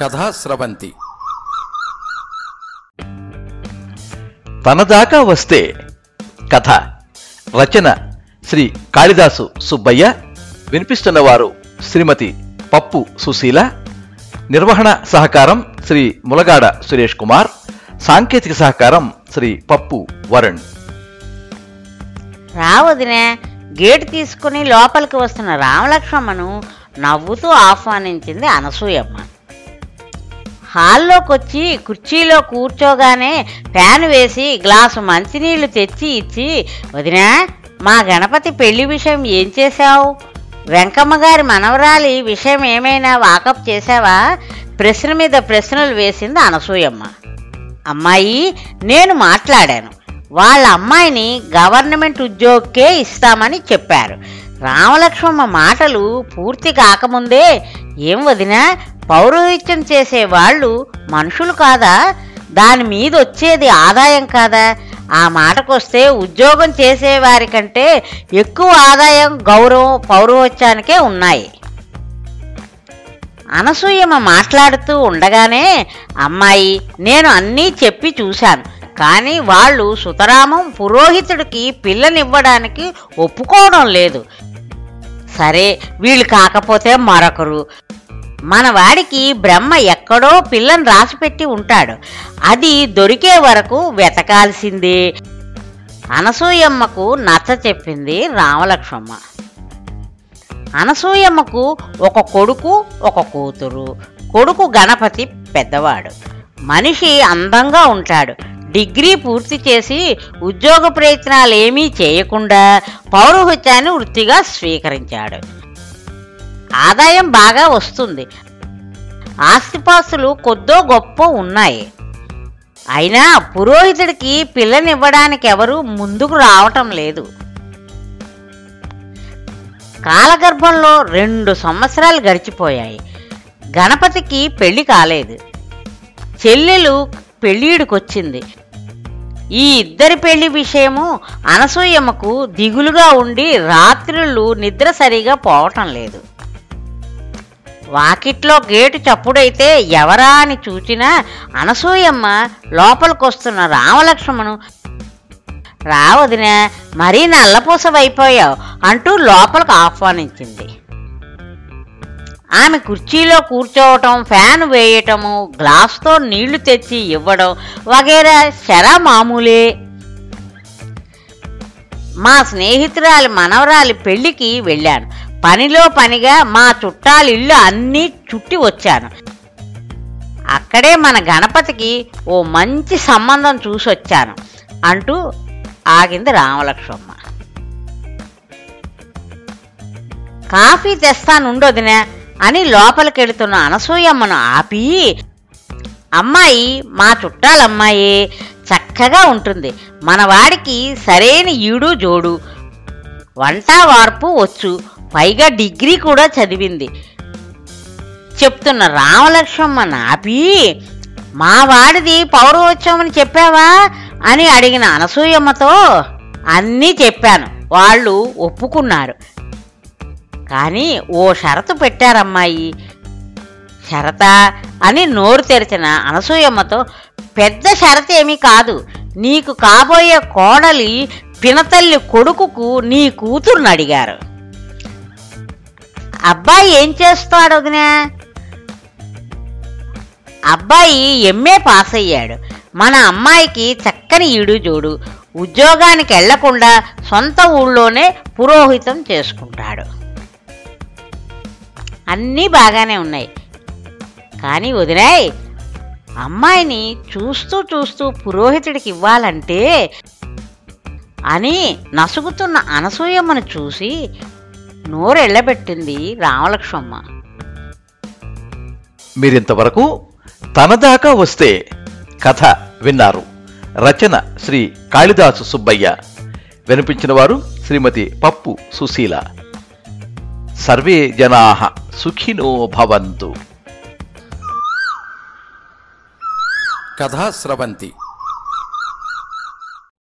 కథా స్రవంతి. తనదాకా వస్తే కథ రచన శ్రీ కాళిదాసు సుబ్బయ్య వినిపిస్తున్నవారు శ్రీమతి పప్పు సుశీల నిర్వహణ సహకారం శ్రీ ములగాడ సురేష్ కుమార్ సాంకేతిక సహకారం శ్రీ పప్పు వరుణ్. రావదినే గేటు తీసుకుని లోపలికి వస్తున్న రామలక్ష్మమ్మను నవ్వుతూ ఆహ్వానించింది అనసూయమ్మ. హాల్లోకి వచ్చి కుర్చీలో కూర్చోగానే ఫ్యాన్ వేసి గ్లాసు మంచినీళ్ళు తెచ్చి ఇచ్చి వదినా మా గణపతి పెళ్ళి విషయం ఏం చేశావు? వెంకమ్మ గారి మనవరాలి విషయం ఏమైనా వాకప్ చేశావా? ప్రశ్న మీద ప్రశ్నలు వేసింది అనసూయమ్మ. అమ్మాయి నేను మాట్లాడాను. వాళ్ళ అమ్మాయిని గవర్నమెంట్ ఉద్యోగకే ఇస్తామని చెప్పారు. రామలక్ష్మమ్మ మాటలు పూర్తి కాకముందే ఏం వదినా పౌరోహిత్యం చేసే వాళ్ళు మనుషులు కాదా? దాని మీద వచ్చేది ఆదాయం కాదా? ఆ మాటకొస్తే ఉద్యోగం చేసేవారి కంటే ఎక్కువ ఆదాయం గౌరవం పౌరోహిత్యానికే ఉన్నాయి. అనసూయమ్మ మాట్లాడుతూ ఉండగానే అమ్మాయి నేను అన్నీ చెప్పి చూశాను. కానీ వాళ్ళు సుతరామం పురోహితుడికి పిల్లనివ్వడానికి ఒప్పుకోవడం లేదు. సరే వీళ్ళు కాకపోతే మరొకరు. మన వాడికి బ్రహ్మ ఎక్కడో పిల్లని రాసిపెట్టి ఉంటాడు. అది దొరికే వరకు వెతకాల్సిందే. అనసూయమ్మకు నచ్చ చెప్పింది రామలక్ష్మమ్మ. అనసూయమ్మకు ఒక కొడుకు ఒక కూతురు. కొడుకు గణపతి పెద్దవాడు. మనిషి అందంగా ఉంటాడు. డిగ్రీ పూర్తి చేసి ఉద్యోగ ప్రయత్నాలు ఏమీ చేయకుండా పౌరోహిత్యాన్ని వృత్తిగా స్వీకరించాడు. ఆదాయం బాగా వస్తుంది. ఆస్తిపాస్తులు కొద్దో గొప్ప ఉన్నాయి. అయినా పురోహితుడికి పిల్లనివ్వడానికి ఎవరు ముందుకు రావటం లేదు. కాలగర్భంలో రెండు సంవత్సరాలు గడిచిపోయాయి. గణపతికి పెళ్ళి కాలేదు. చెల్లెలు పెళ్ళిడికొచ్చింది. ఈ ఇద్దరి పెళ్ళి విషయము అనసూయమ్మకు దిగులుగా ఉండి రాత్రులు నిద్ర సరిగా పోవటం లేదు. వాకిట్లో గేటు చప్పుడైతే ఎవరా అని చూచినా అనసూయమ్మ లోపలికొస్తున్న రామలక్ష్మణు రావదినా మరీ నల్లపూసవైపోయావు అంటూ లోపలికి ఆహ్వానించింది. ఆమె కుర్చీలో కూర్చోవటం ఫ్యాన్ వేయటము గ్లాస్తో నీళ్ళు తెచ్చి ఇవ్వడం వగేరా శర మామూలే. మా స్నేహితురాలి మనవరాలి పెళ్ళికి వెళ్ళాను. పనిలో పనిగా మా చుట్టాలు ఇల్లు అన్నీ చుట్టి వచ్చాను. అక్కడే మన గణపతికి ఓ మంచి సంబంధం చూసొచ్చాను అంటూ ఆగింది రామలక్ష్మమ్మ. కాఫీ తెస్తానుండొదినా అని లోపలికెళుతున్న అనసూయమ్మను ఆపి అమ్మాయి మా చుట్టాలమ్మాయి చక్కగా ఉంటుంది. మన వాడికి సరైన ఈడు జోడు. వంట వార్పు వచ్చు. పైగా డిగ్రీ కూడా చదివింది. చెప్తున్న రామలక్ష్మమ్మ నాపి మా వాడిది పౌరవోత్సవం చెప్పావా? అని అడిగిన అనసూయమ్మతో అన్నీ చెప్పాను. వాళ్ళు ఒప్పుకున్నారు. కానీ ఓ షరతు పెట్టారమ్మాయి. షరత అని నోరు తెరిచిన అనసూయమ్మతో పెద్ద షరత ఏమీ కాదు. నీకు కాబోయే కోడలి పినతల్లి కొడుకుకు నీ కూతురుని అడిగారు. అబ్బాయి ఏం చేస్తాడు వదినా అబ్బాయి ఎంఏ పాస్ అయ్యాడు. మన అమ్మాయికి చక్కని ఈడు జోడు. ఉద్యోగానికి వెళ్ళకుండా సొంత ఊళ్ళోనే పురోహితం చేసుకుంటాడు. అన్నీ బాగానే ఉన్నాయి. కానీ వదినాయ్ అమ్మాయిని చూస్తూ చూస్తూ పురోహితుడికి ఇవ్వాలంటే అని నసుగుతున్న అనసూయమ్మను చూసి నోరెళ్ళబెట్టింది రామలక్ష్మమ్మ. మీరింతవరకు తనదాకా వస్తే కథ విన్నారు. రచన శ్రీ కాళిదాసు సుబ్బయ్య. వినిపించిన వారు శ్రీమతి పప్పు సుశీల. సర్వే జనా సుఖినో భవంతు. కథా స్రవంతి.